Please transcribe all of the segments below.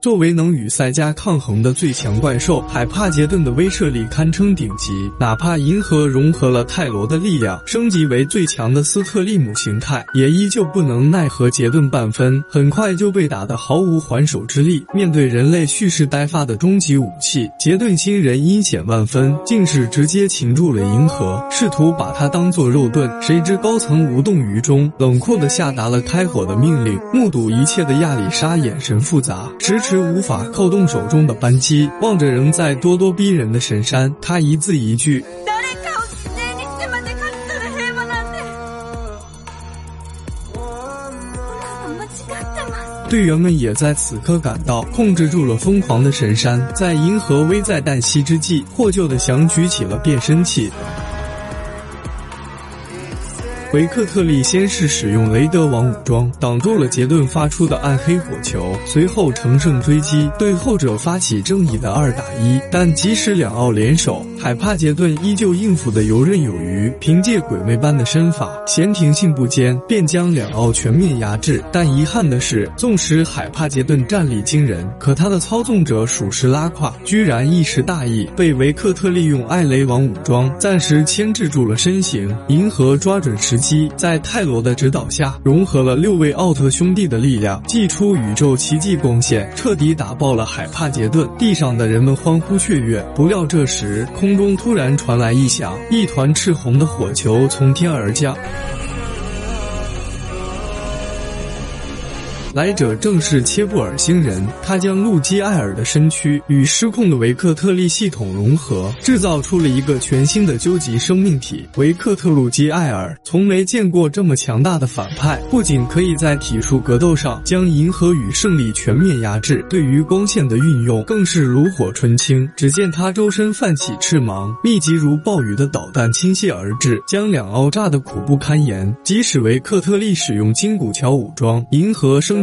作为能与赛迦抗衡的最强怪兽，海帕杰顿的威慑力堪称顶级。哪怕银河融合了泰罗的力量，升级为最强的斯特利姆形态，也依旧不能奈何杰顿半分。很快就被打得毫无还手之力。面对人类蓄势待发的终极武器，杰顿新人阴险万分，竟是直接擒住了银河，试图把它当做肉盾。谁知高层无动于衷，冷酷地下达了开火的命令。目睹一切的亚里莎眼神复杂，迟 迟。无法扣动手中的扳机，望着仍在咄咄逼人的神山，他一字一句：“队员们也在此刻赶到，控制住了疯狂的神山，在银河危在旦夕之际，获救的想举起了变身器。”维克特利先是使用雷德王武装挡住了杰顿发出的暗黑火球，随后乘胜追击，对后者发起正义的二打一。但即使两奥联手，海帕杰顿依旧应付的游刃有余，凭借鬼魅般的身法，闲庭信步间便将两奥全面压制。但遗憾的是，纵使海帕杰顿战力惊人，可他的操纵者属实拉胯，居然一时大意，被维克特利用艾雷王武装暂时牵制住了身形。银河抓准时机。在泰罗的指导下，融合了六位奥特兄弟的力量，祭出宇宙奇迹光线，彻底打爆了海帕杰顿。地上的人们欢呼雀跃。不料这时，空空中突然传来异响，一团赤红的火球从天而降。来者正是切布尔星人，他将路基艾尔的身躯与失控的维克特利系统融合，制造出了一个全新的究极生命体——维克特路基艾尔。从没见过这么强大的反派，不仅可以在体术格斗上将银河与胜利全面压制，对于光线的运用更是炉火纯青。只见他周身泛起翅芒，密集如暴雨的导弹倾泻而至，将两奥炸得苦不堪言。即使维克特利使用金骨桥武装，银河升。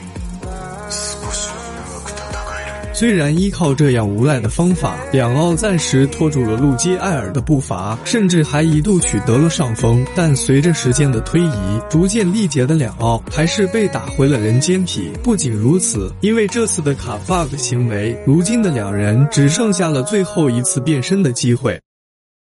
虽然依靠这样无赖的方法，两奥暂时拖住了路基艾尔的步伐，甚至还一度取得了上风，但随着时间的推移，逐渐力竭的两奥还是被打回了人间体。不仅如此，因为这次的卡 bug 行为，如今的两人只剩下了最后一次变身的机会。